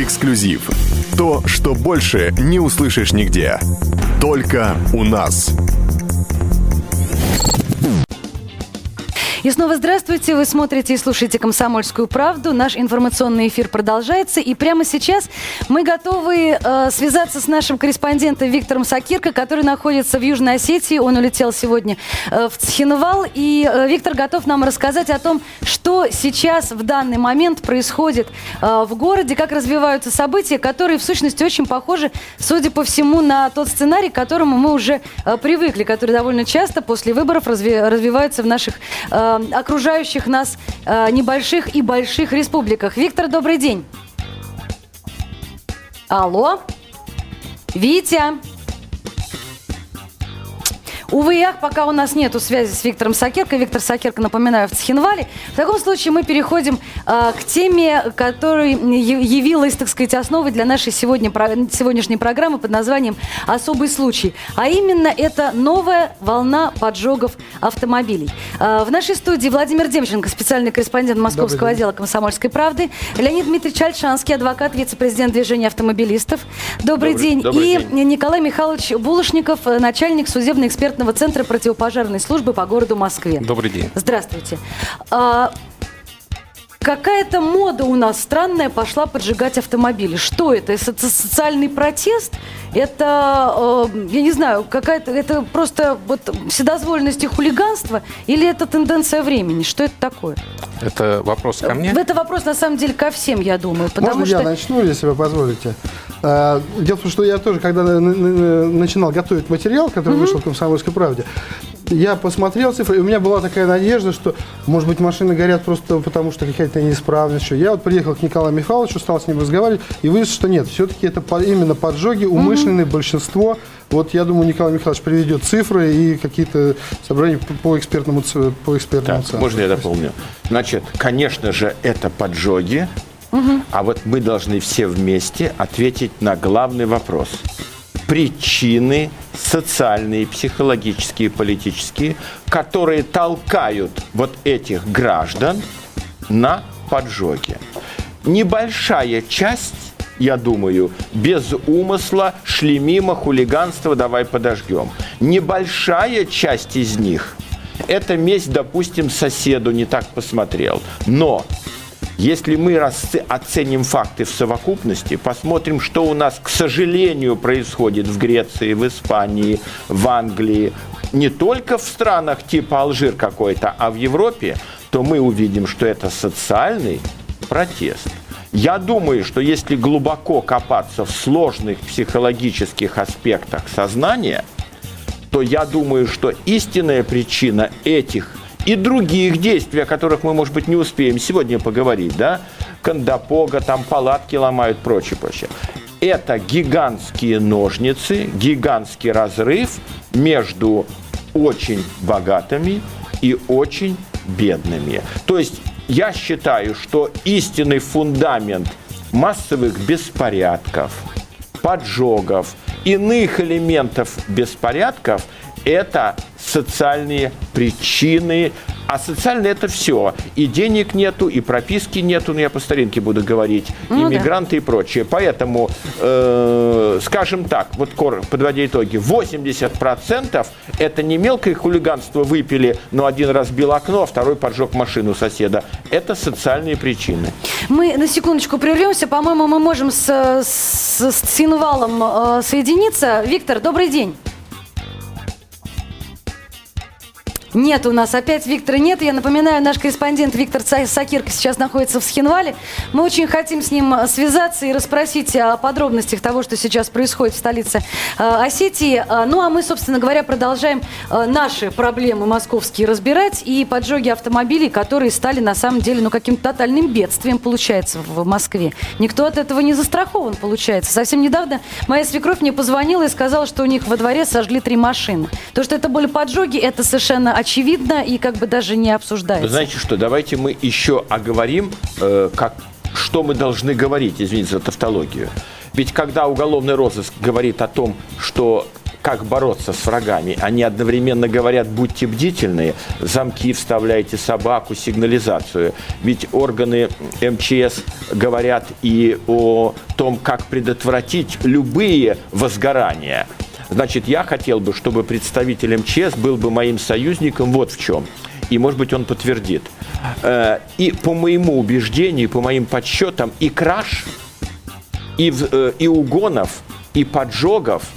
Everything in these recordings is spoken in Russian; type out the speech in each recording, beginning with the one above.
Эксклюзив. То, что больше не услышишь нигде. Только у нас. И снова здравствуйте. Вы смотрите и слушаете «Комсомольскую правду». Наш информационный эфир продолжается. И прямо сейчас мы готовы э, связаться с нашим корреспондентом Виктором Сакирко, который находится в Южной Осетии. Он улетел сегодня э, в Цхинвал. И э, Виктор готов нам рассказать о том, что сейчас в данный момент происходит э, в городе, как развиваются события, которые в сущности очень похожи, судя по всему, на тот сценарий, к которому мы уже э, привыкли, который довольно часто после выборов разви- развивается в наших э, окружающих нас э, небольших и больших республиках. Виктор, добрый день. Алло? Витя? Увы и ах, пока у нас нету связи с Виктором Сакерко. Виктор Сакерко, напоминаю, в Цхинвале. В таком случае мы переходим э, к теме, которая явилась, так сказать, основой для нашей сегодня, про, сегодняшней программы под названием «Особый случай». А именно, это новая волна поджогов автомобилей. Э, в нашей студии Владимир Демченко, специальный корреспондент Московского отдела «Комсомольской правды». Леонид Дмитриевич Альшанский, адвокат, вице-президент движения автомобилистов. Добрый, добрый день. Добрый и день. Николай Михайлович Булышников, начальник судебно экспертного Центра противопожарной службы по городу Москве. Добрый день. Здравствуйте. Какая-то мода у нас странная пошла поджигать автомобили. Что это? Это социальный протест? Это, э, я не знаю, какая-то, это просто вот вседозволенность и хулиганство? Или это тенденция времени? Что это такое? Это вопрос ко мне? Это вопрос, на самом деле, ко всем, я думаю. Потому Можно что... я начну, если вы позволите? А, дело в том, что я тоже, когда начинал готовить материал, который mm-hmm. вышел в «Комсомольской правде», я посмотрел цифры, и у меня была такая надежда, что, может быть, машины горят просто потому, что какая-то неисправность. Что. Я вот приехал к Николаю Михайловичу, стал с ним разговаривать, и выяснилось, что нет, все-таки это именно поджоги, умышленные, mm-hmm. большинство. Вот я думаю, Николай Михайлович приведет цифры и какие-то собрания по экспертному, по экспертному так, центру. Можно я дополню? Значит, конечно же, это поджоги, угу. а вот мы должны все вместе ответить на главный вопрос – причины социальные, психологические, политические, которые толкают вот этих граждан на поджоги. Небольшая часть я думаю, без умысла шли мимо хулиганства, давай подожгем. Небольшая часть из них – это месть, допустим, соседу не так посмотрел. Но если мы оценим факты в совокупности, посмотрим, что у нас, к сожалению, происходит в Греции, в Испании, в Англии, не только в странах типа Алжир какой-то, а в Европе, то мы увидим, что это социальный протест. Я думаю, что если глубоко копаться в сложных психологических аспектах сознания, то я думаю, что истинная причина этих и других действий, о которых мы, может быть, не успеем сегодня поговорить, да, Кандапога, там палатки ломают, прочее, прочее. Это гигантские ножницы, гигантский разрыв между очень богатыми и очень бедными. То есть я считаю, что истинный фундамент массовых беспорядков, поджогов, иных элементов беспорядков – это социальные причины. А социальное это все. И денег нету, и прописки нету, ну я по старинке буду говорить, ну, иммигранты да. и прочее. Поэтому, э, скажем так, вот подводя итоги, 80% это не мелкое хулиганство выпили, но один разбил окно, а второй поджег машину соседа. Это социальные причины. Мы на секундочку прервемся. По-моему, мы можем с, с, с Синвалом э, соединиться. Виктор, добрый день. Нет у нас. Опять Виктора нет. Я напоминаю, наш корреспондент Виктор Сакирко сейчас находится в Схинвале. Мы очень хотим с ним связаться и расспросить о подробностях того, что сейчас происходит в столице э, Осетии. Э, ну, а мы, собственно говоря, продолжаем э, наши проблемы московские разбирать и поджоги автомобилей, которые стали, на самом деле, ну, каким-то тотальным бедствием, получается, в Москве. Никто от этого не застрахован, получается. Совсем недавно моя свекровь мне позвонила и сказала, что у них во дворе сожгли три машины. То, что это были поджоги, это совершенно очевидно и как бы даже не обсуждается. Знаете что, давайте мы еще оговорим, э, как, что мы должны говорить, извините за тавтологию. Ведь когда уголовный розыск говорит о том, что как бороться с врагами. Они одновременно говорят, будьте бдительны, замки вставляйте собаку, сигнализацию. Ведь органы МЧС говорят и о том, как предотвратить любые возгорания. Значит, я хотел бы, чтобы представитель МЧС был бы моим союзником вот в чем. И, может быть, он подтвердит. Э, и по моему убеждению, по моим подсчетам, и краж, и, э, и угонов, и поджогов –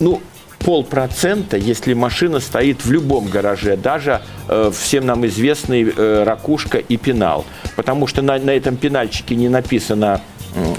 ну, полпроцента, если машина стоит в любом гараже, даже э, всем нам известный э, ракушка и пенал. Потому что на, на этом пенальчике не написано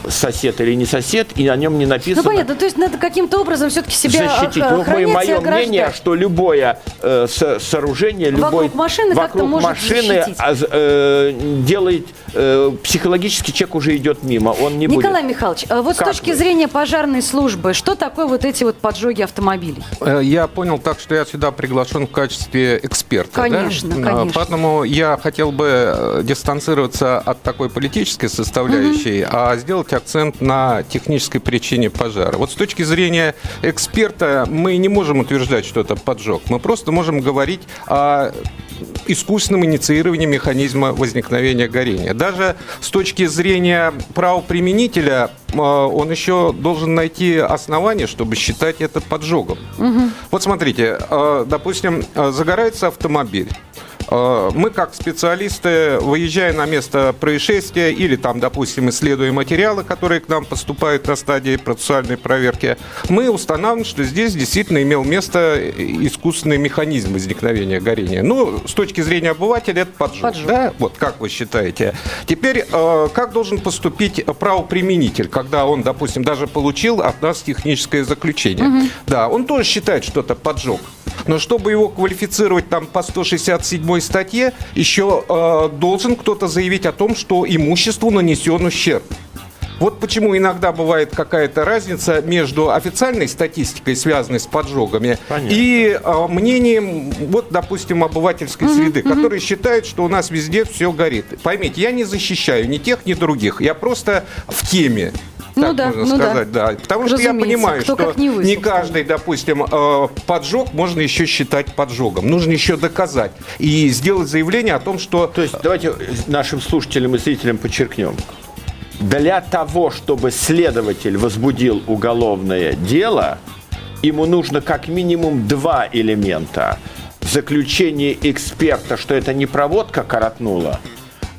сосед или не сосед, и на нем не написано... Ну, понятно, то есть надо каким-то образом все-таки себя защитить. Ну, мое мнение, что любое э, со, сооружение, любой... Вокруг машины вокруг может машины а, э, делает... Э, психологически человек уже идет мимо, он не Николай будет... Михайлович, а вот как с точки вы? зрения пожарной службы, что такое вот эти вот поджоги автомобилей? Э, я понял так, что я сюда приглашен в качестве эксперта. Конечно, да? конечно. Поэтому я хотел бы э, дистанцироваться от такой политической составляющей, угу. а сделать акцент на технической причине пожара. Вот с точки зрения эксперта мы не можем утверждать, что это поджог. Мы просто можем говорить о искусственном инициировании механизма возникновения горения. Даже с точки зрения правоприменителя э, он еще должен найти основания, чтобы считать это поджогом. Угу. Вот смотрите, э, допустим, э, загорается автомобиль. Э, мы, как специалисты, выезжая на место происшествия или там, допустим, исследуя материалы, которые к нам поступают на стадии процессуальной проверки, мы устанавливаем, что здесь действительно имел место искусственный механизм возникновения горения. Ну, с точки зрения обывателя, это поджог. поджог. Да? Вот как вы считаете. Теперь, э, как должен поступить правоприменитель, когда он, допустим, даже получил от нас техническое заключение? Угу. Да, он тоже считает, что это поджог. Но чтобы его квалифицировать там по 167 статье, еще э, должен кто-то заявить о том, что имуществу нанесен ущерб. Вот почему иногда бывает какая-то разница между официальной статистикой, связанной с поджогами, Понятно. и э, мнением, вот, допустим, обывательской mm-hmm, среды, mm-hmm. которые считают, что у нас везде все горит. Поймите, я не защищаю ни тех, ни других. Я просто в теме ну да, можно ну сказать, да. да. Потому что я понимаю, Кто что не, не каждый, допустим, э, поджог можно еще считать поджогом. Нужно еще доказать и сделать заявление о том, что... То есть давайте нашим слушателям и зрителям подчеркнем. Для того, чтобы следователь возбудил уголовное дело, ему нужно как минимум два элемента. Заключение эксперта, что это не проводка коротнула,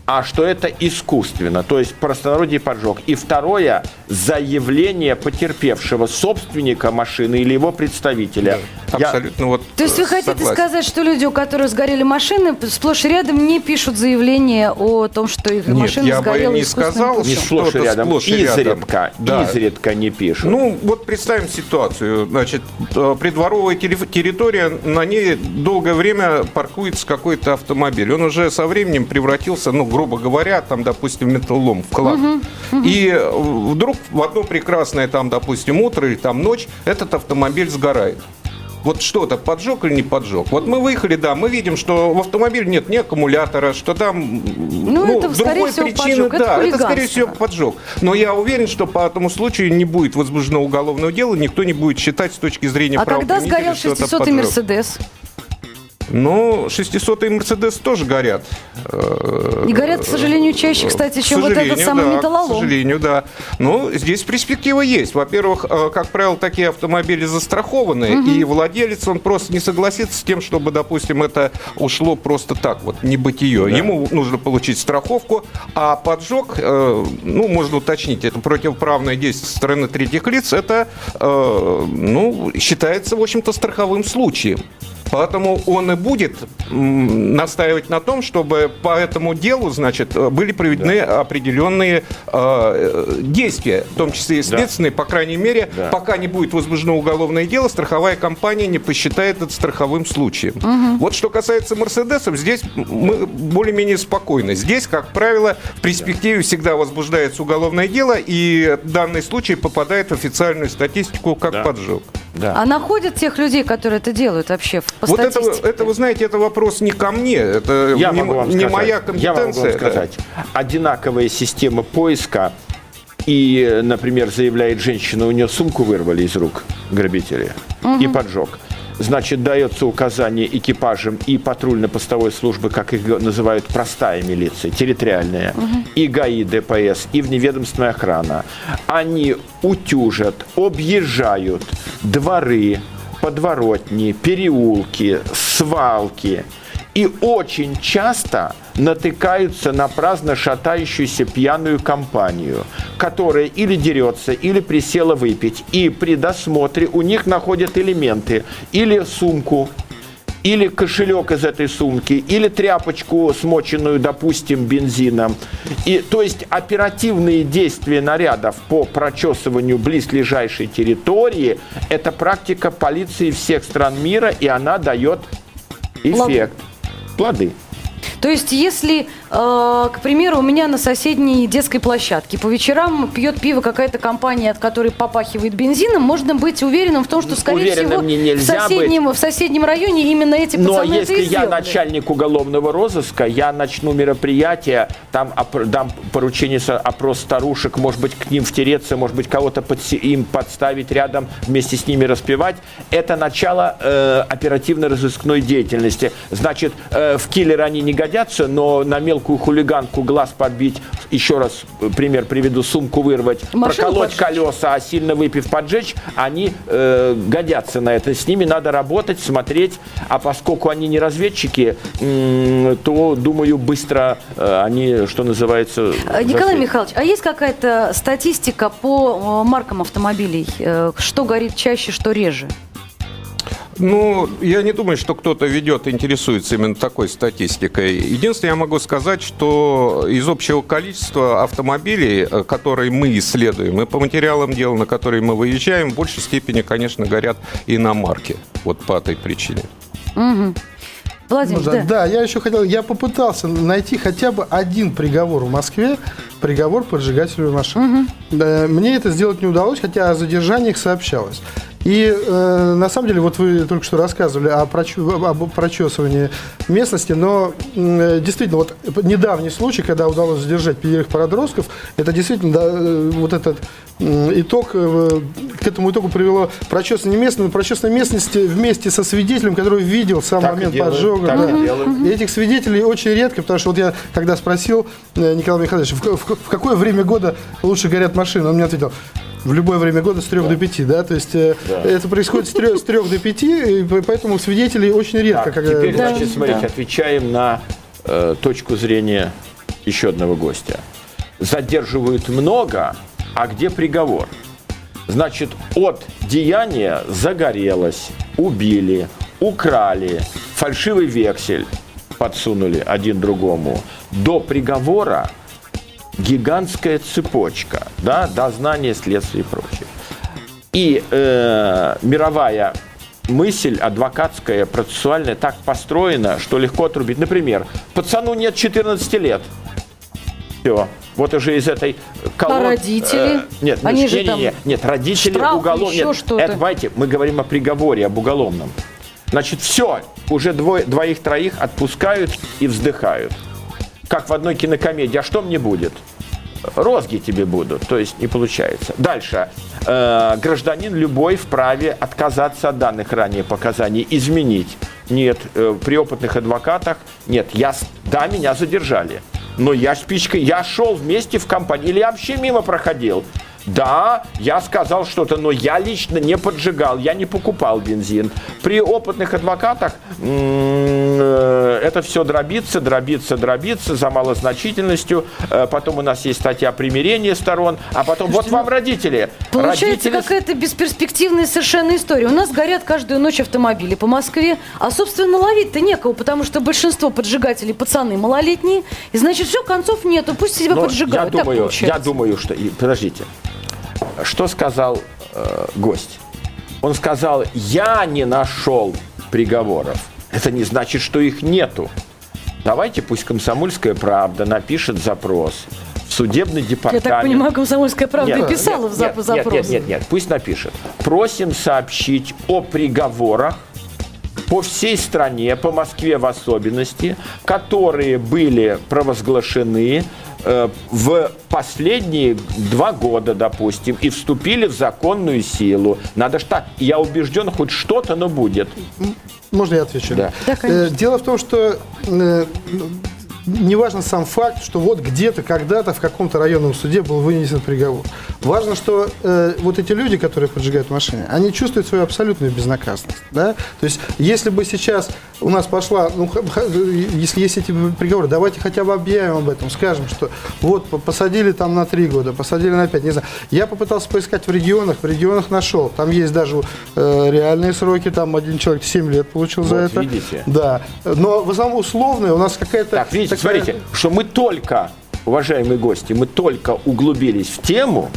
а что это искусственно, то есть простонародье поджог. И второе, заявление потерпевшего собственника машины или его представителя. Да, Я... Абсолютно вот То есть вы хотите согласен. сказать, что люди, у которых сгорели машины, сплошь и рядом не пишут заявление о том, что их Нет, машина я сгорела бы не сказал, не сплошь и рядом, сплошь изредка, да. изредка не пишут. Ну, вот представим ситуацию. Значит, э, придворовая территория, на ней долгое время паркуется какой-то автомобиль. Он уже со временем превратился, ну, грубо говоря, там, допустим, металлолом, вклад. Угу, угу. И вдруг в одно прекрасное, там, допустим, утро или там ночь этот автомобиль сгорает вот что-то поджег или не поджег. Вот мы выехали, да, мы видим, что в автомобиле нет ни аккумулятора, что там ну, ну, это, другой причины, поджог. да, это, это скорее всего поджог. Но я уверен, что по этому случаю не будет возбуждено уголовное дело, никто не будет считать с точки зрения А когда сгорел 600-й Мерседес? Ну, 600-й Мерседес тоже горят. И горят, к сожалению, чаще, кстати, чем вот этот самый да, металлолом. К сожалению, да. Ну, здесь перспектива есть. Во-первых, э, как правило, такие автомобили застрахованы, угу. и владелец, он просто не согласится с тем, чтобы, допустим, это ушло просто так, вот, не бытие. Да. Ему нужно получить страховку, а поджог, э, ну, можно уточнить, это противоправное действие со стороны третьих лиц, это, э, ну, считается, в общем-то, страховым случаем. Поэтому он и будет настаивать на том, чтобы по этому делу, значит, были проведены да. определенные э, действия, в том числе и следственные, да. по крайней мере, да. пока не будет возбуждено уголовное дело, страховая компания не посчитает это страховым случаем. Угу. Вот что касается Мерседесов, здесь мы более-менее спокойны. Здесь, как правило, в перспективе всегда возбуждается уголовное дело, и данный случай попадает в официальную статистику как да. поджог. Да. А находят тех людей, которые это делают вообще по Вот это, это, вы знаете, это вопрос не ко мне, это Я не, могу вам не сказать. моя компетенция. Я могу вам сказать. Одинаковая система поиска и, например, заявляет женщина, у нее сумку вырвали из рук грабители и поджог. Значит, дается указание экипажам и патрульно-постовой службы, как их называют, простая милиция, территориальная, и ГАИ, ДПС, и вневедомственная охрана. Они утюжат, объезжают дворы, подворотни, переулки, свалки. И очень часто натыкаются на праздно шатающуюся пьяную компанию, которая или дерется, или присела выпить. И при досмотре у них находят элементы. Или сумку, или кошелек из этой сумки, или тряпочку, смоченную, допустим, бензином. И, то есть оперативные действия нарядов по прочесыванию близлежащей территории – это практика полиции всех стран мира, и она дает эффект. Плоды. То есть, если, э, к примеру, у меня на соседней детской площадке по вечерам пьет пиво какая-то компания, от которой попахивает бензином, можно быть уверенным в том, что, скорее Уверенным всего, мне в нельзя соседнем, в соседнем районе именно эти Но пацаны это если и я сделали. начальник уголовного розыска, я начну мероприятие, там оп- дам поручение со- опрос старушек, может быть, к ним втереться, может быть, кого-то подсе- им подставить рядом, вместе с ними распевать. Это начало э, оперативно-розыскной деятельности. Значит, э, в киллеры они не годятся, но на мелкую хулиганку глаз подбить, еще раз э, пример приведу, сумку вырвать, Машину проколоть поджечь. колеса, а сильно выпив поджечь, они э, годятся на это. С ними надо работать, смотреть. А поскольку они не разведчики, то, думаю, быстро э, они, что называется... Э, Николай засвет- Михайлович, а есть какая-то статистика по маркам автомобилей? Что горит чаще, что реже? Ну, я не думаю, что кто-то ведет, интересуется именно такой статистикой. Единственное, я могу сказать, что из общего количества автомобилей, э, которые мы исследуем, и по материалам дела, на которые мы выезжаем, в большей степени, конечно, горят иномарки. Вот по этой причине. Владимир, Ну да. да, да, я еще хотел, я попытался найти хотя бы один приговор в Москве, приговор поджигателю машин. Да, мне это сделать не удалось, хотя о задержаниях сообщалось. И э, на самом деле, вот вы только что рассказывали о, прочу- об прочесывании местности, но м, действительно, вот недавний случай, когда удалось задержать пятерых подростков, это действительно да, э, вот этот м, итог, э, к этому итогу привело прочесывание местности, прочесывание местности вместе со свидетелем, который видел сам Так момент поджога. так да. И этих свидетелей очень редко, потому что вот я когда спросил э, Николая Михайловича, в, в- в какое время года лучше горят машины, он мне ответил, в любое время года с 3 до 5, да, то есть э, это происходит с 3, до 5, и по- поэтому свидетелей очень редко. Так, когда- теперь, Да, значит, смотрите, да. отвечаем на э, точку зрения еще одного гостя. Задерживают много, а где приговор? Значит, от деяния загорелось, убили, украли, фальшивый вексель подсунули один другому, до приговора гигантская цепочка, да, дознание, следствие и прочее. И э, мировая мысль адвокатская, процессуальная так построена, что легко отрубить. Например, пацану нет 14 лет. Все. Вот уже из этой колонны... А родители? нет, ну, Они не, же не, там не, нет, родители штраф, уголовные. еще Нет, что-то. это, давайте, мы говорим о приговоре, об уголовном. Значит, все, уже двое, двоих-троих отпускают и вздыхают. Как в одной кинокомедии. А что мне будет? Розги тебе будут, то есть не получается. Дальше. Э, гражданин любой вправе отказаться от данных ранее показаний, изменить. Нет, э, при опытных адвокатах нет. Я, да, меня задержали, но я спичкой, я шел вместе в компанию, или я вообще мимо проходил. Да, я сказал что-то, но я лично не поджигал, я не покупал бензин. При опытных адвокатах э, это все дробится, дробится, дробится за малозначительностью. Э, Потом у нас есть статья примирения сторон, а потом вот вам родители. Получается Родители какая-то бесперспективная совершенно история. У нас горят каждую ночь автомобили по Москве, а, собственно, ловить-то некого, потому что большинство поджигателей пацаны малолетние, и значит, все, концов нету, пусть себя Но поджигают. Я думаю, я думаю, что... Подождите. Что сказал э, гость? Он сказал, я не нашел приговоров. Это не значит, что их нету. Давайте пусть «Комсомольская правда» напишет запрос в судебный Я департамент. так понимаю, комсомольская правда Нет, и писала нет, нет, запрос. Нет, нет, нет, нет, пусть напишет. Просим сообщить о приговорах по всей стране, по Москве в особенности, которые были провозглашены в последние два года, допустим, и вступили в законную силу. Надо ж так, я убежден, хоть что-то, но будет. Можно я отвечу? Да. Да, конечно. Э, Дело в том, что э, не важно сам факт, что вот где-то, когда-то в каком-то районном суде был вынесен приговор. Важно, что э, вот эти люди, которые поджигают машины, они чувствуют свою абсолютную безнаказанность. Да? То есть, если бы сейчас у нас пошла, ну, если есть эти приговоры, давайте хотя бы объявим об этом, скажем, что вот по- посадили там на три года, посадили на пять, не знаю. Я попытался поискать в регионах, в регионах нашел. Там есть даже э, реальные сроки, там один человек 7 лет получил за Вот, это. видите? Да. Но в основном условные у нас какая-то... Так, видите, такая- смотрите, что мы только, уважаемые гости, мы только углубились в тему,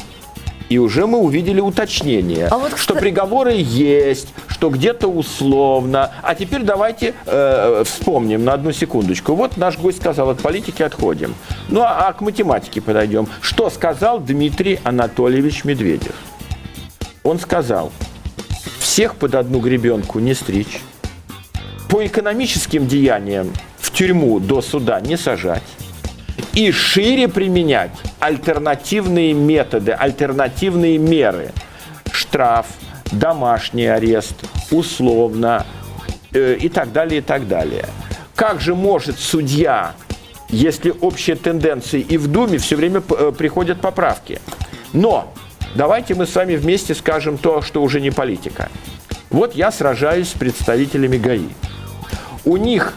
и уже мы увидели уточнение, А вот, что приговоры есть, что где-то условно. А теперь давайте э, вспомним на одну секундочку. Вот наш гость сказал, от политики отходим. Ну а, а к математике подойдем. Что сказал Дмитрий Анатольевич Медведев? Он сказал, всех под одну гребенку не стричь, по экономическим деяниям тюрьму до суда не сажать и шире применять альтернативные методы, альтернативные меры. Штраф, домашний арест, условно э, и так далее, и так далее. Как же может судья, если общие тенденции и в Думе все время э, приходят поправки? Но давайте мы с вами вместе скажем то, что уже не политика. Вот я сражаюсь с представителями ГАИ. У них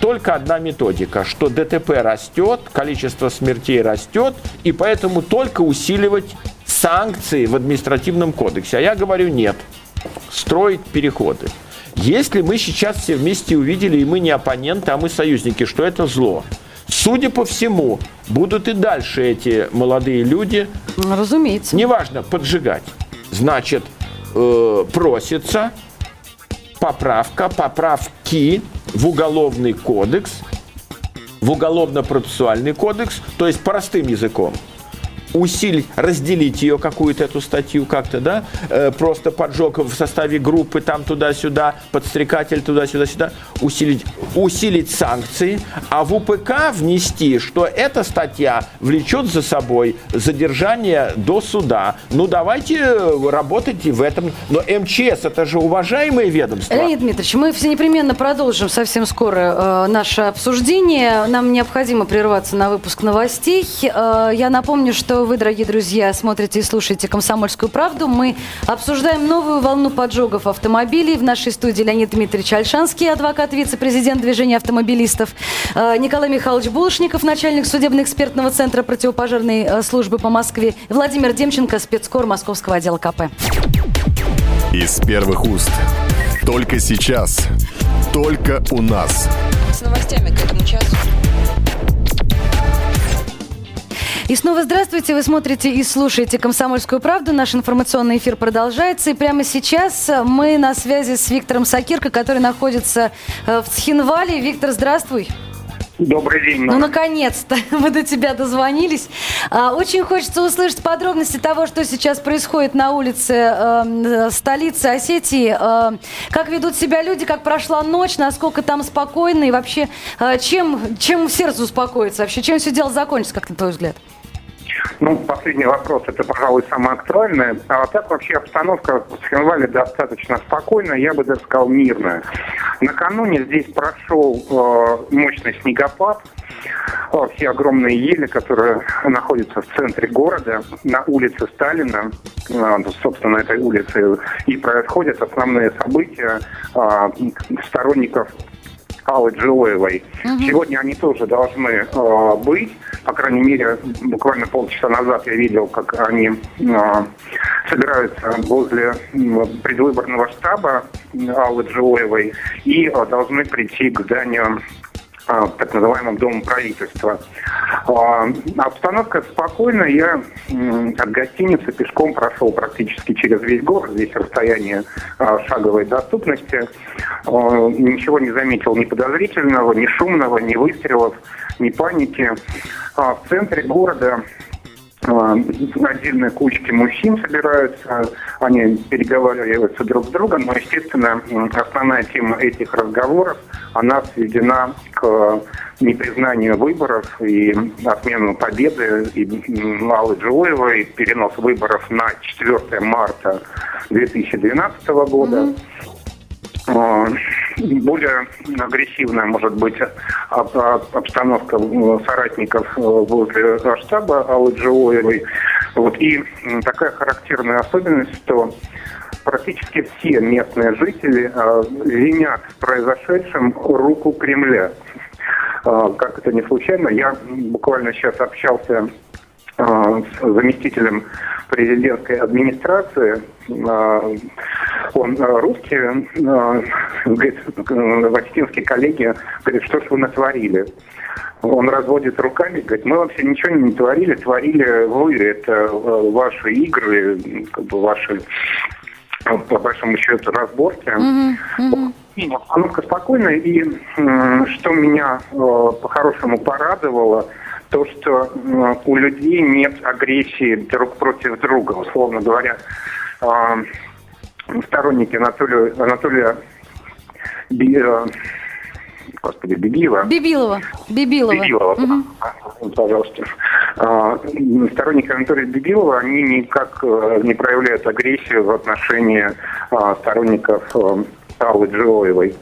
только одна методика, что ДТП растет, количество смертей растет, и поэтому только усиливать санкции в административном кодексе. А я говорю нет, строить переходы. Если мы сейчас все вместе увидели, и мы не оппоненты, а мы союзники, что это зло, судя по всему, будут и дальше эти молодые люди Разумеется. неважно, поджигать. Значит, э, просится поправка, поправки в уголовный кодекс, в уголовно-процессуальный кодекс, то есть простым языком усилить, разделить ее какую-то эту статью как-то, да, э, просто поджог в составе группы там туда-сюда, подстрекатель туда-сюда-сюда, усилить, усилить санкции, а в УПК внести, что эта статья влечет за собой задержание до суда. Ну, давайте э, работать и в этом. Но МЧС это же уважаемое ведомство. Леонид Дмитриевич, мы все непременно продолжим совсем скоро э, наше обсуждение. Нам необходимо прерваться на выпуск новостей. Э, я напомню, что вы, дорогие друзья, смотрите и слушаете «Комсомольскую правду». Мы обсуждаем новую волну поджогов автомобилей. В нашей студии Леонид Дмитриевич Альшанский, адвокат, вице-президент движения автомобилистов. Э, Николай Михайлович Булышников, начальник судебно-экспертного центра противопожарной э, службы по Москве. Владимир Демченко, спецкор Московского отдела КП. Из первых уст. Только сейчас. Только у нас. С новостями к этому часу. И снова здравствуйте. Вы смотрите и слушаете «Комсомольскую правду». Наш информационный эфир продолжается. И прямо сейчас мы на связи с Виктором Сакирко, который находится э, в Цхинвале. Виктор, здравствуй. Добрый день. Ну, наконец-то мы до тебя дозвонились. А, Очень хочется услышать подробности того, что сейчас происходит на улице э, столицы Осетии. Э, Как ведут себя люди, как прошла ночь, насколько там спокойно и вообще э, чем, чем сердце успокоится вообще, чем все дело закончится, как на твой взгляд? Ну, последний вопрос, это, пожалуй, самое актуальное. А так вообще обстановка в Схенвале достаточно спокойная, я бы даже сказал мирная. Накануне здесь прошел э, мощный снегопад. Э, все огромные ели, которые находятся в центре города, на улице Сталина, э, собственно, этой улице, и происходят основные события э, сторонников Аллы Джилоевой. Сегодня они тоже должны э, быть. По крайней мере, буквально полчаса назад я видел, как они э, собираются возле предвыборного штаба Аллы Джилоевой и э, должны прийти к зданию э, так называемым домом правительства. А, Обстановка спокойная. Я от гостиницы пешком прошел практически через весь город. Здесь расстояние а, шаговой доступности. А, Ничего не заметил ни подозрительного, ни шумного, ни выстрелов, ни паники. А, В центре города а, отдельные кучки мужчин собираются, они переговариваются друг с другом, но, естественно, основная тема этих разговоров, она сведена к непризнание выборов и отмену победы и Аллы Джоевой, перенос выборов на 4 марта 2012 года. Mm-hmm. Более агрессивная может быть обстановка соратников возле штаба Аллы Джоевой. Вот. И такая характерная особенность, что практически все местные жители э, винят в произошедшем руку Кремля. Э, как это не случайно, я буквально сейчас общался э, с заместителем президентской администрации. Э, он э, русский, э, говорит, востинские коллеги, говорит, что ж вы натворили? Он разводит руками, говорит, мы вообще ничего не творили, творили вы, это ваши игры, как бы ваши по большому счету разборки. Mm-hmm. Mm-hmm. Обстановка спокойная, и что меня по-хорошему порадовало, то, что у людей нет агрессии друг против друга, условно говоря. Сторонники Анатолия, Анатолия господи, Бибилова. Бибилова. Бибилова. Бибилова, угу. пожалуйста. А, сторонники Анатолия Бибилова, они никак э, не проявляют агрессию в отношении а, сторонников э, Аллы Джоевой.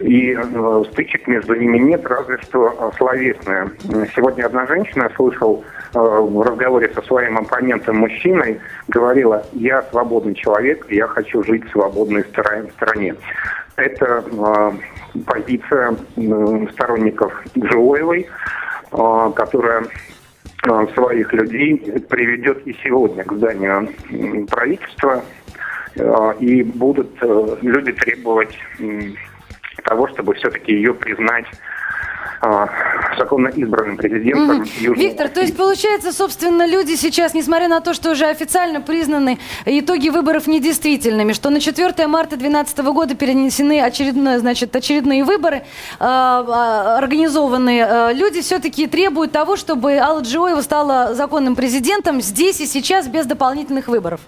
И э, стычек между ними нет, разве что словесные. Сегодня одна женщина, слышал в разговоре со своим оппонентом мужчиной, говорила, я свободный человек, я хочу жить в свободной стране. Это позиция сторонников Джоевой, а, которая а, своих людей приведет и сегодня к зданию правительства, и будут э, люди требовать того, чтобы все-таки ее признать а, законно избранным президентом. Mm-hmm. Виктор, то есть получается, собственно, люди сейчас, несмотря на то, что уже официально признаны итоги выборов недействительными, что на 4 марта 2012 года перенесены очередные, значит, очередные выборы, э, организованные, э, люди все-таки требуют того, чтобы Алла Джоева стала законным президентом здесь и сейчас без дополнительных выборов.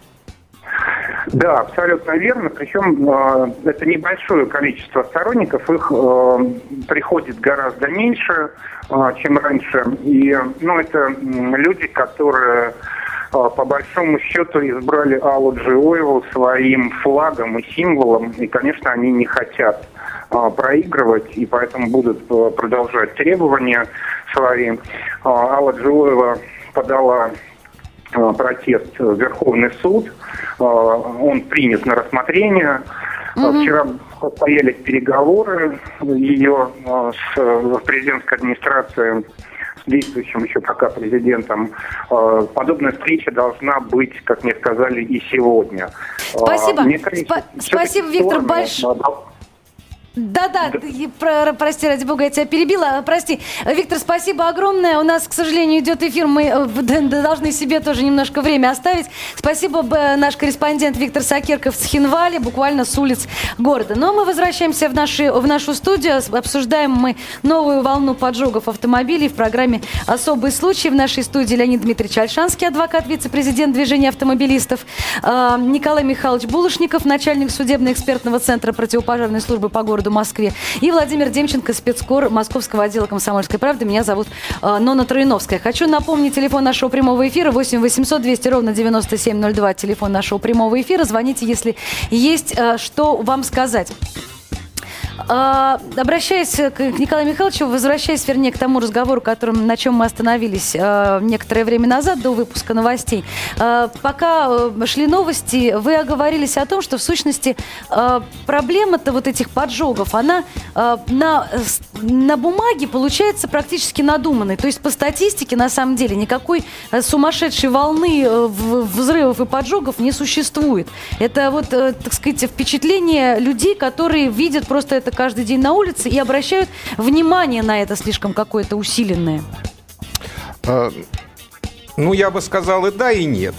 Да, абсолютно верно. Причем э, это небольшое количество сторонников, их э, приходит гораздо меньше, э, чем раньше. И ну, это люди, которые э, по большому счету избрали Аллу Джиоеву своим флагом и символом. И, конечно, они не хотят э, проигрывать, и поэтому будут э, продолжать требования свои. Алла Джиоева подала протест в Верховный суд – Э, он принят на рассмотрение. Угу. Вчера состоялись переговоры ее э, с президентской администрацией с действующим еще пока президентом. Подобная встреча должна быть, как мне сказали, и сегодня. Спасибо. Мне кажется, Спа- спасибо, Виктор, большое. Да-да, про, прости, ради бога, я тебя перебила. Прости. Виктор, спасибо огромное. У нас, к сожалению, идет эфир. Мы э, должны себе тоже немножко время оставить. Спасибо, наш корреспондент Виктор Сакерков с Хинвали, буквально с улиц города. Но мы возвращаемся в, наши, в нашу студию. Обсуждаем мы новую волну поджогов автомобилей в программе «Особый случай». В нашей студии Леонид Дмитриевич Альшанский, адвокат, вице-президент движения автомобилистов. Э, Николай Михайлович Булышников, начальник судебно-экспертного центра противопожарной службы по городу городу Москве. И Владимир Демченко, спецкор Московского отдела «Комсомольской правды». Меня зовут э, Нона Троиновская. Хочу напомнить телефон нашего прямого эфира 8 800 200 ровно 9702. Телефон нашего прямого эфира. Звоните, если есть э, что вам сказать. А, обращаясь к Николаю Михайловичу, возвращаясь, вернее, к тому разговору, которым, на чем мы остановились а, некоторое время назад, до выпуска новостей. А, пока э, шли новости, вы оговорились о том, что в сущности проблема-то вот этих поджогов, она на, на бумаге получается практически надуманной. То есть по статистике, на самом деле, никакой э, сумасшедшей волны э, взрывов и поджогов не существует. Это вот, так сказать, впечатление людей, которые видят просто это каждый день на улице и обращают внимание на это слишком какое-то усиленное? А, ну, я бы сказал и да, и нет.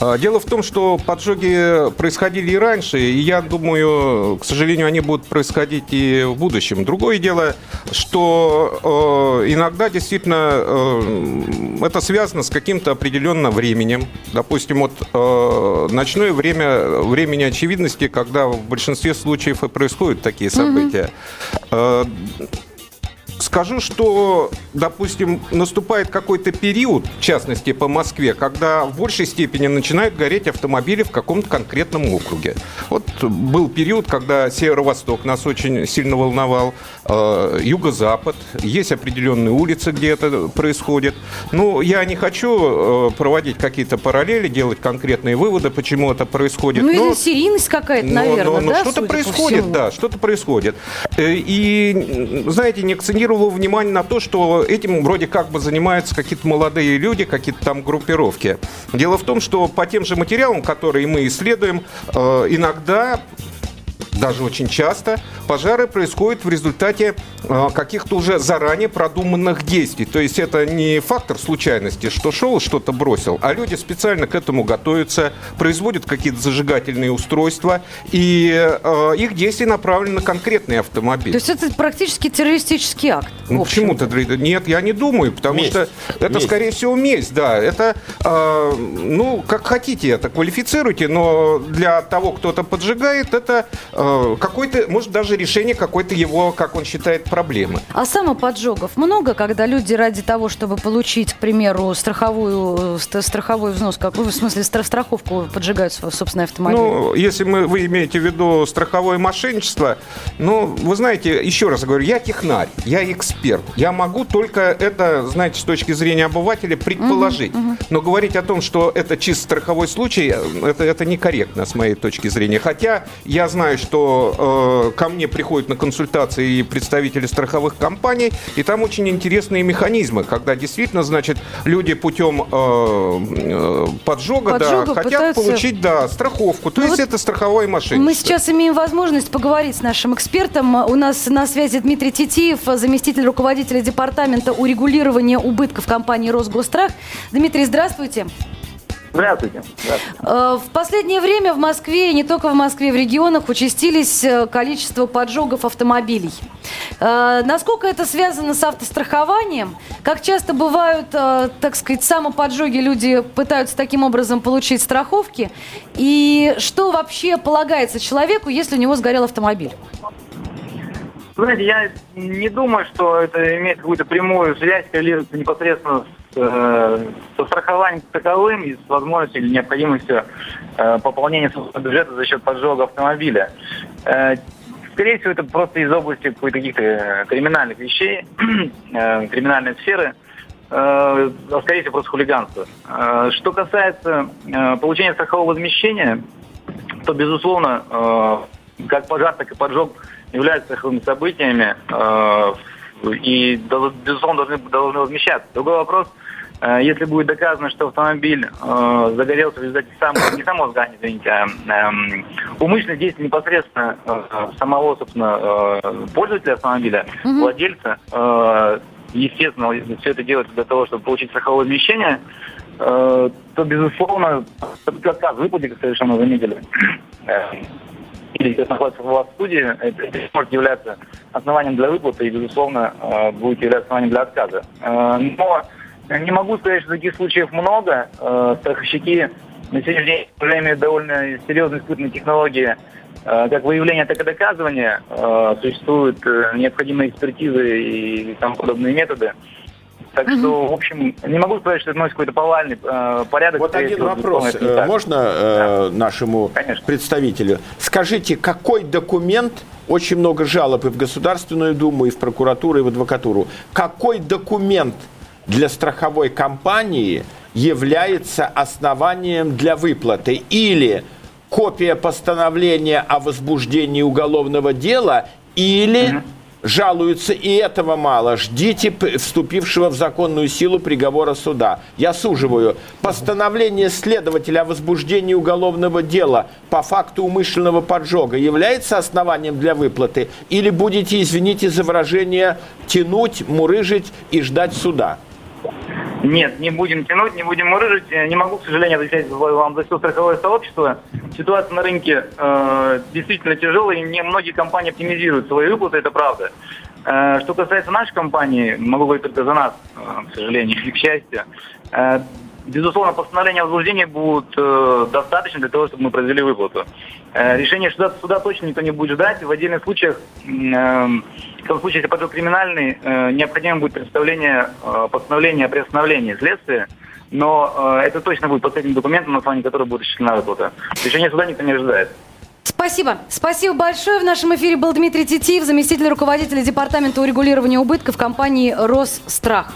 А, дело в том, что поджоги происходили и раньше, и я думаю, к сожалению, они будут происходить и в будущем. Другое дело, что э, иногда действительно э, это связано с каким-то определенным временем. Допустим, вот э, ночное время, времени очевидности, когда в большинстве случаев и происходят такие события. Mm-hmm. Скажу, что, допустим, наступает какой-то период, в частности по Москве, когда в большей степени начинают гореть автомобили в каком-то конкретном округе. Вот был период, когда Северо-Восток нас очень сильно волновал, э, Юго-Запад, есть определенные улицы, где это происходит. Ну, я не хочу э, проводить какие-то параллели, делать конкретные выводы, почему это происходит. Ну, но... или серийность какая-то, Но- наверное, но- но да? что-то происходит, да, что-то происходит. Э, И, знаете, не акцентировал внимание на то, что этим вроде как бы занимаются какие-то молодые люди, какие-то там группировки. Дело в том, что по тем же материалам, которые мы исследуем, э, иногда даже очень часто пожары происходят в результате э, каких-то уже заранее продуманных действий. То есть это не фактор случайности, что шел, что-то бросил, а люди специально к этому готовятся, производят какие-то зажигательные устройства, и э, их действия направлены на конкретный автомобиль. То есть это практически террористический акт. Ну почему-то нет, я не думаю, потому Месть. что это Месть. скорее всего месть, да. Это, э, ну, как хотите это квалифицируйте, но для того, кто это поджигает, это э, какой-то, может, даже решение какой-то его, как он считает, проблемы. А самоподжогов много, когда люди ради того, чтобы получить, к примеру, страховую, э, ст- страховой взнос, как, в смысле стра- страховку, поджигают свой собственный автомобиль? Ну, если мы, вы имеете в виду страховое мошенничество, ну, вы знаете, еще раз говорю, я технарь, я эксперт. Я могу только это, знаете, с точки зрения обывателя предположить. Но говорить о том, что это чисто страховой случай, э, это, это некорректно с моей точки зрения. Хотя я знаю, что э, ко мне приходят на консультации и представители страховых компаний, и там очень интересные механизмы, когда действительно, значит, люди путем э, э, поджога, Поджога да, хотят пытаются- получить да, страховку. То Ну есть вот это страховое мошенничество. Мы сейчас имеем возможность поговорить с нашим экспертом. У нас на связи Дмитрий Титиев, заместитель руководителя департамента урегулирования убытков компании «Росгострах». Дмитрий, здравствуйте. Здравствуйте. Э, В последнее время в Москве, и не только в Москве, в регионах участились э, количество поджогов автомобилей. Э, Насколько это связано с автострахованием? Как часто бывают, так сказать, самоподжоги, люди пытаются таким образом получить страховки? И что вообще полагается человеку, если у него сгорел автомобиль? Знаете, я не думаю, что это имеет какую-то прямую связь, коррелируется непосредственно с, со страхованием таковым и с возможностью или необходимостью э, пополнения бюджета за счет поджога автомобиля. Э, скорее всего, это просто из области каких-то э, криминальных вещей, э, криминальной сферы. э, а скорее всего, просто хулиганство. Э, Что касается э, получения страхового возмещения, то, безусловно, э, как пожар, так и поджог являются страховыми событиями э, и, безусловно, должны, должны возмещаться. Другой вопрос, э, если будет доказано, что автомобиль э, загорелся в результате самого, не самого сгорания, извините, а эм, умышленных действий непосредственно э, самого, собственно, э, пользователя автомобиля, владельца, э, естественно, все это делается для того, чтобы получить страховое возмещение, э, то, безусловно, отказ выплате, как совершенно заметили, э, или это находится у вас в студии, это, может являться основанием для выплаты и, безусловно, э, будет являться основанием для отказа. Э, Но не могу сказать, что таких случаев много. Э, Страховщики на сегодняшний день имеют довольно серьезные испытанные технологии как выявления, так и доказывания. Э, Существуют необходимые экспертизы и тому подобные методы. Так что, в общем, не могу сказать, что это носит какой-то повальный э, порядок. Вот один всего, вопрос. Э. Можно э, нашему Конечно. представителю? Скажите, какой документ, очень много жалоб и в Государственную Думу, и в прокуратуру, и в адвокатуру, какой документ для страховой компании является основанием для выплаты? Или копия постановления о возбуждении уголовного дела, или жалуются, и этого мало. Ждите вступившего в законную силу приговора суда. Я суживаю. Постановление следователя о возбуждении уголовного дела по факту умышленного поджога является основанием для выплаты? Или будете, извините за выражение, тянуть, мурыжить и ждать суда? Нет, не будем тянуть, не будем мурыжить. Не могу, к сожалению, отвечать вам за все страховое сообщество. Ситуация на рынке э, действительно тяжелая, и не многие компании оптимизируют свои выплаты, это правда. Э, что касается нашей компании, могу говорить только за нас, э, к сожалению, или к счастью. Э, безусловно, постановления о возбуждении будут э, достаточно для того, чтобы мы произвели выплату. Э, решение суда, суда точно никто не будет ждать. В отдельных случаях, э, в том случае, если поджог криминальный, э, необходимо будет представление э, постановления о приостановлении следствия, но э, это точно будет последним документом, на основании которого будет осуществлена выплата. Решение суда никто не ожидает. Спасибо. Спасибо большое. В нашем эфире был Дмитрий Титиев, заместитель руководителя Департамента урегулирования убытков компании «Росстрах».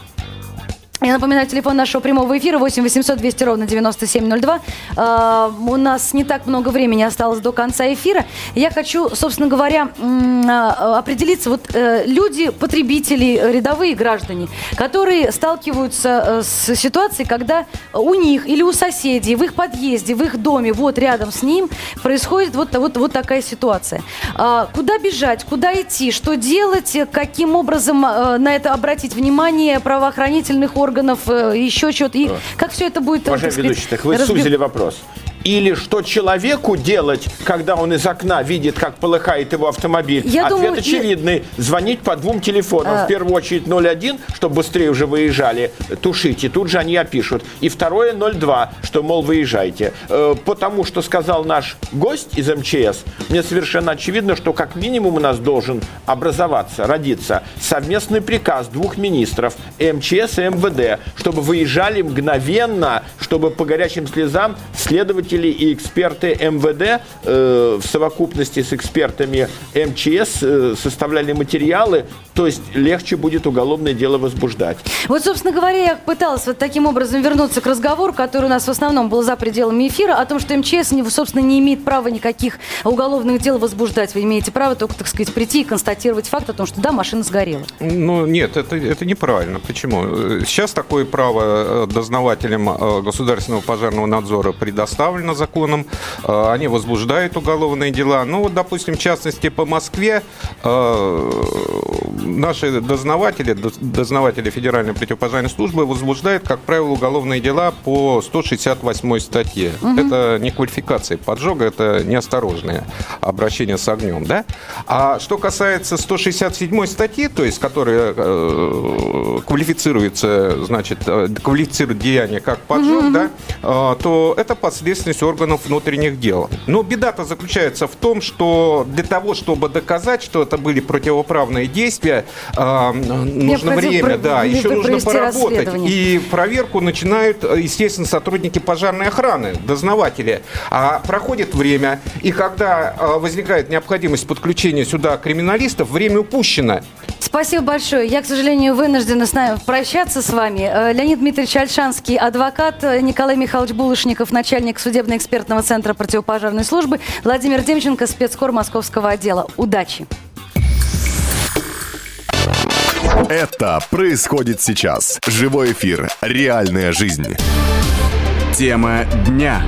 Я напоминаю, телефон нашего прямого эфира 8 800 200 ровно 9702. Uh, у нас не так много времени осталось до конца эфира. Я хочу, собственно говоря, uh, определиться. Вот uh, люди, потребители, рядовые граждане, которые сталкиваются с ситуацией, когда у них или у соседей, в их подъезде, в их доме, вот рядом с ним происходит вот, вот, вот такая ситуация. Куда бежать, куда идти, что делать, каким образом на это обратить внимание правоохранительных органов, органов, э, еще что-то. И как все это будет... Уважаемый ведущий, так вы разбив... сузили вопрос. Или что человеку делать, когда он из окна видит, как полыхает его автомобиль? Я Ответ думаю, очевидный. И... Звонить по двум телефонам. А... В первую очередь 01, чтобы быстрее уже выезжали, тушите. Тут же они опишут. И второе 02, что, мол, выезжайте. Э, потому что сказал наш гость из МЧС, мне совершенно очевидно, что как минимум у нас должен образоваться, родиться совместный приказ двух министров МЧС и МВД, чтобы выезжали мгновенно, чтобы по горячим слезам следовать следователи и эксперты МВД э, в совокупности с экспертами МЧС э, составляли материалы, то есть легче будет уголовное дело возбуждать. Вот, собственно говоря, я пыталась вот таким образом вернуться к разговору, который у нас в основном был за пределами эфира, о том, что МЧС, собственно, не имеет права никаких уголовных дел возбуждать. Вы имеете право только, так сказать, прийти и констатировать факт о том, что да, машина сгорела. Ну, нет, это, это неправильно. Почему? Сейчас такое право э, дознавателям э, Государственного пожарного надзора предоставлено предусмотрено законом, э, они возбуждают уголовные дела. Ну, вот, допустим, в частности, по Москве э, наши дознаватели, дознаватели Федеральной противопожарной службы возбуждают, как правило, уголовные дела по 168 статье. Угу. Это не квалификация поджога, это неосторожное обращение с огнем. Да? А что касается 167 статьи, то есть, которая э, квалифицируется, значит, квалифицирует деяние как поджог, угу. да, то это последствия ответственность органов внутренних дел. Но беда-то заключается в том, что для того, чтобы доказать, что это были противоправные действия, э, нужно время, про... да, еще нужно поработать. И проверку начинают, естественно, сотрудники пожарной охраны, дознаватели. А проходит время, и когда э, возникает необходимость подключения сюда криминалистов, время упущено. Спасибо большое. Я, к сожалению, вынуждена с нами прощаться с вами. Э, Леонид Дмитриевич Альшанский, адвокат, э, Николай Михайлович Булышников, начальник судебно-экспертного центра противопожарной службы, Владимир Демченко, спецкор московского отдела. Удачи! Это происходит сейчас. Живой эфир. Реальная жизнь. Тема дня.